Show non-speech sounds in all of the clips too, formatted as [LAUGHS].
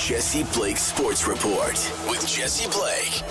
Jesse Blake Sports Report with Jesse Blake.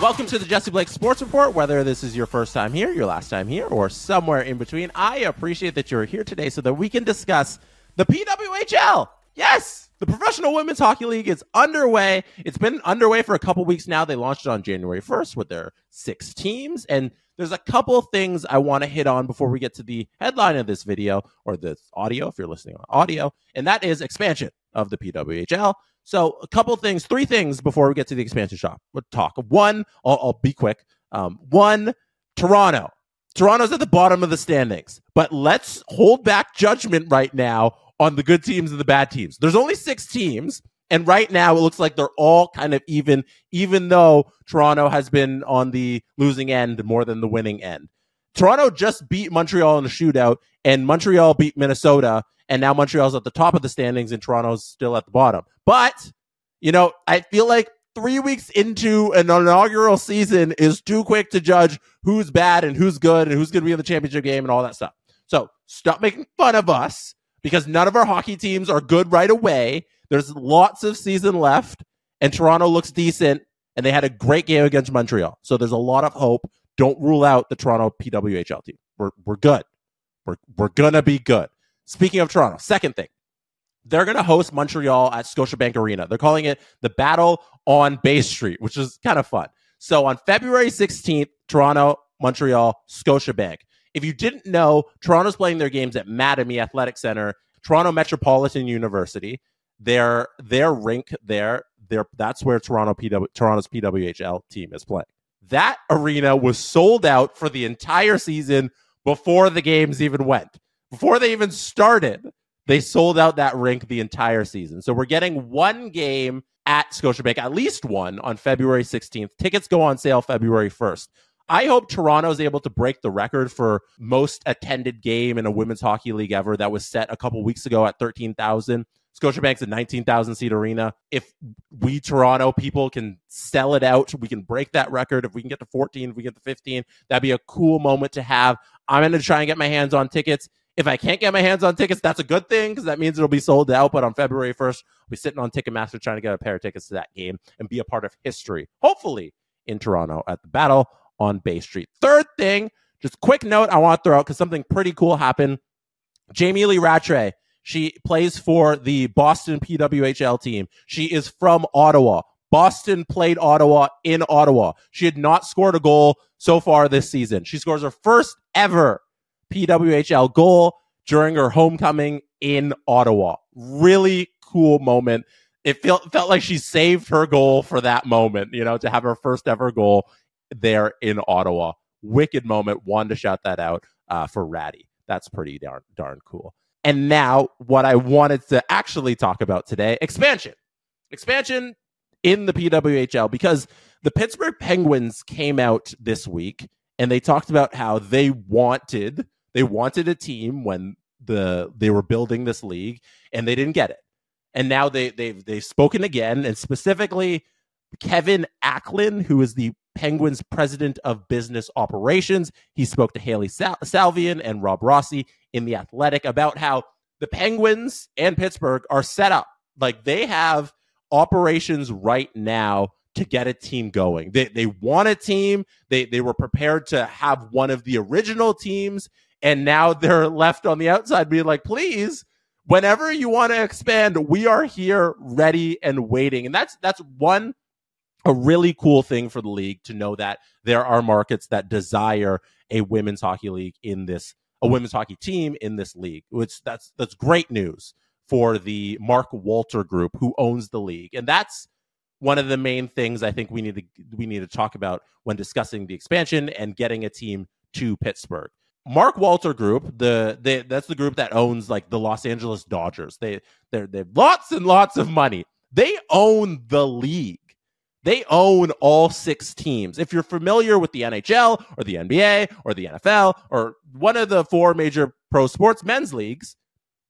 Welcome to the Jesse Blake Sports Report. Whether this is your first time here, your last time here, or somewhere in between, I appreciate that you're here today so that we can discuss the PWHL. Yes, the Professional Women's Hockey League is underway. It's been underway for a couple weeks now. They launched it on January 1st with their six teams. And there's a couple things I want to hit on before we get to the headline of this video or this audio, if you're listening on audio, and that is expansion of the PWHL. So, a couple things, three things before we get to the expansion shop. We'll talk. One, I'll, I'll be quick. Um, one, Toronto. Toronto's at the bottom of the standings, but let's hold back judgment right now on the good teams and the bad teams. There's only six teams. And right now, it looks like they're all kind of even, even though Toronto has been on the losing end more than the winning end. Toronto just beat Montreal in a shootout, and Montreal beat Minnesota, and now Montreal's at the top of the standings, and Toronto's still at the bottom. But, you know, I feel like three weeks into an inaugural season is too quick to judge who's bad and who's good and who's going to be in the championship game and all that stuff. So stop making fun of us because none of our hockey teams are good right away. There's lots of season left, and Toronto looks decent, and they had a great game against Montreal. So there's a lot of hope. Don't rule out the Toronto PWHL team. We're, we're good. We're, we're going to be good. Speaking of Toronto, second thing, they're going to host Montreal at Scotiabank Arena. They're calling it the Battle on Bay Street, which is kind of fun. So on February 16th, Toronto, Montreal, Scotiabank. If you didn't know, Toronto's playing their games at Mattamy Athletic Center, Toronto Metropolitan University their their rink there, their that's where Toronto PW, Toronto's PWHL team is playing. That arena was sold out for the entire season before the games even went. Before they even started, they sold out that rink the entire season. So we're getting one game at Scotiabank, at least one on February 16th. Tickets go on sale February 1st. I hope Toronto is able to break the record for most attended game in a women's hockey league ever that was set a couple weeks ago at 13,000. Scotiabank's a 19,000 seat arena. If we Toronto people can sell it out, we can break that record. If we can get to 14, if we get to 15, that'd be a cool moment to have. I'm going to try and get my hands on tickets. If I can't get my hands on tickets, that's a good thing because that means it'll be sold out. But on February 1st, I'll be sitting on Ticketmaster trying to get a pair of tickets to that game and be a part of history, hopefully in Toronto at the Battle on Bay Street. Third thing, just quick note I want to throw out because something pretty cool happened. Jamie Lee Rattray she plays for the Boston PWHL team. She is from Ottawa. Boston played Ottawa in Ottawa. She had not scored a goal so far this season. She scores her first ever PWHL goal during her homecoming in Ottawa. Really cool moment. It felt felt like she saved her goal for that moment, you know, to have her first ever goal there in Ottawa. Wicked moment. Wanted to shout that out uh, for Ratty. That's pretty darn darn cool. And now, what I wanted to actually talk about today expansion. Expansion in the PWHL because the Pittsburgh Penguins came out this week and they talked about how they wanted they wanted a team when the they were building this league and they didn't get it. And now they they've they've spoken again and specifically Kevin Acklin, who is the Penguins president of business operations. He spoke to Hailey Sal- Salvian and Rob Rossi in The Athletic about how the Penguins and Pittsburgh are set up. Like they have operations right now to get a team going. They, they want a team. They, they were prepared to have one of the original teams. And now they're [LAUGHS] left on the outside being like, please, whenever you want to expand, we are here ready and waiting. And that's that's one a really cool thing for the league to know that there are markets that desire a women's hockey league in this a women's hockey team in this league which that's that's great news for the Mark Walter group who owns the league and that's one of the main things I think we need to we need to talk about when discussing the expansion and getting a team to Pittsburgh Mark Walter Group, the, the that's the group that owns like the Los Angeles Dodgers. They they they have lots and lots of money. They own the league. They own all six teams. If you're familiar with the NHL or the NBA or the NFL or one of the four major pro sports men's leagues,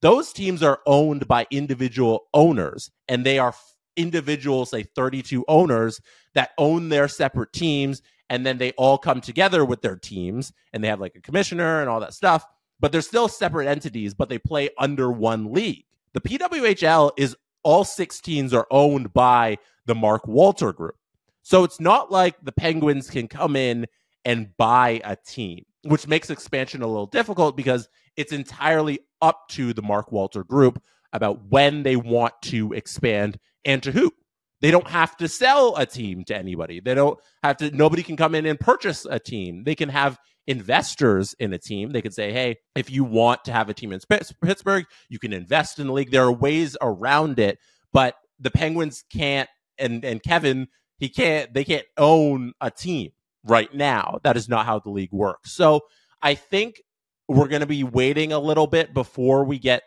those teams are owned by individual owners and they are individual, say 32 owners that own their separate teams. And then they all come together with their teams and they have like a commissioner and all that stuff. But they're still separate entities, but they play under one league. The PWHL is all six teams are owned by the Mark Walter Group. So it's not like the Penguins can come in and buy a team, which makes expansion a little difficult because it's entirely up to the Mark Walter Group about when they want to expand and to who. They don't have to sell a team to anybody. They don't have to, nobody can come in and purchase a team. They can have investors in a team. They could say, hey, if you want to have a team in Pittsburgh, you can invest in the league. There are ways around it, but the Penguins can't, and, and Kevin, he can't, they can't own a team right now. That is not how the league works. So I think we're going to be waiting a little bit before we get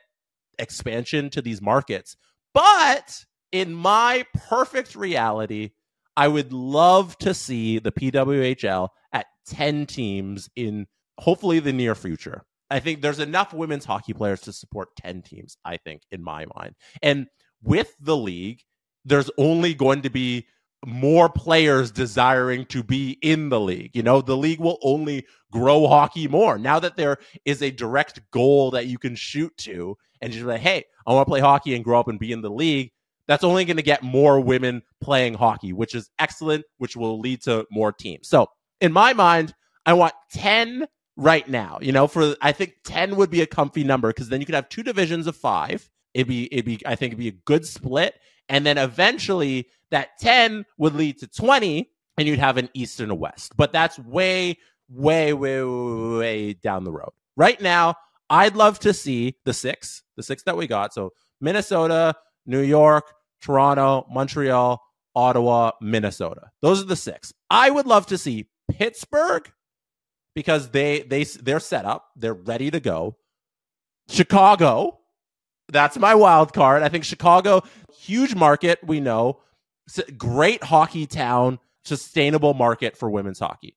expansion to these markets. But in my perfect reality, I would love to see the PWHL 10 teams in hopefully the near future. I think there's enough women's hockey players to support 10 teams, I think, in my mind. And with the league, there's only going to be more players desiring to be in the league. You know, the league will only grow hockey more. Now that there is a direct goal that you can shoot to, and you're like, hey, I want to play hockey and grow up and be in the league, that's only going to get more women playing hockey, which is excellent, which will lead to more teams. So, in my mind, I want 10 right now. You know, for I think 10 would be a comfy number because then you could have two divisions of five. It'd be, it'd be, I think it'd be a good split. And then eventually that 10 would lead to 20 and you'd have an East and a West. But that's way, way, way, way down the road. Right now, I'd love to see the six, the six that we got. So Minnesota, New York, Toronto, Montreal, Ottawa, Minnesota. Those are the six. I would love to see Pittsburgh because they they they're set up, they're ready to go. Chicago, that's my wild card. I think Chicago, huge market, we know, great hockey town, sustainable market for women's hockey.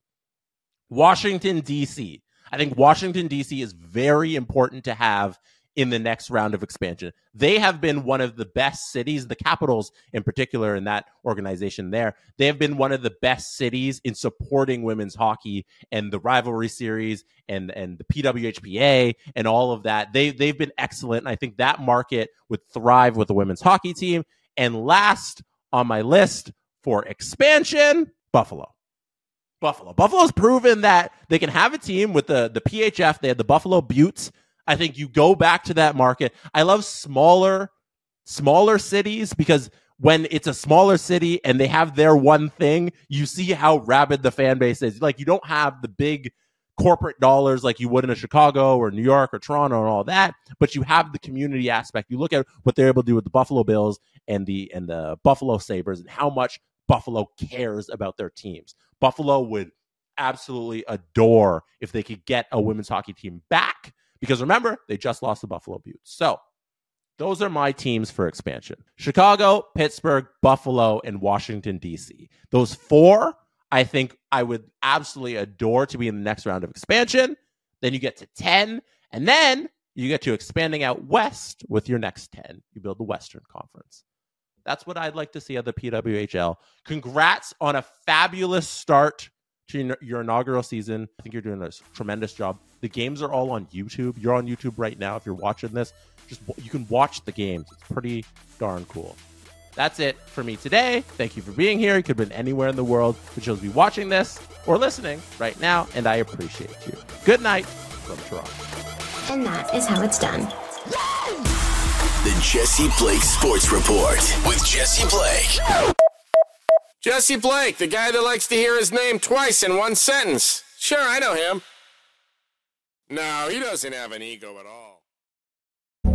Washington D.C. I think Washington D.C. is very important to have in the next round of expansion. They have been one of the best cities, the capitals in particular, in that organization there. They have been one of the best cities in supporting women's hockey and the rivalry series and, and the PWHPA and all of that. They, they've been excellent. And I think that market would thrive with the women's hockey team. And last on my list for expansion, Buffalo. Buffalo. Buffalo's proven that they can have a team with the, the PHF. They had the Buffalo Beauts I think you go back to that market. I love smaller, smaller cities because when it's a smaller city and they have their one thing, you see how rabid the fan base is. Like you don't have the big corporate dollars like you would in a Chicago or New York or Toronto and all that, but you have the community aspect. You look at what they're able to do with the Buffalo Bills and the and the Buffalo Sabres and how much Buffalo cares about their teams. Buffalo would absolutely adore if they could get a women's hockey team back because remember, they just lost the Buffalo Beauts. So those are my teams for expansion Chicago, Pittsburgh, Buffalo, and Washington, D.C. Those four, I think I would absolutely adore to be in the next round of expansion. Then you get to 10, and then you get to expanding out west with your next 10. You build the Western Conference. That's what I'd like to see at the PWHL. Congrats on a fabulous start to your inaugural season. I think you're doing a tremendous job. The games are all on YouTube. You're on YouTube right now. If you're watching this, just you can watch the games. It's pretty darn cool. That's it for me today. Thank you for being here. You could have been anywhere in the world, but you'll be watching this or listening right now, and I appreciate you. Good night from Toronto. And that is how it's done. The Jesse Blake Sports Report with Jesse Blake. Jesse Blake, the guy that likes to hear his name twice in one sentence. Sure, I know him. No, he doesn't have an ego at all.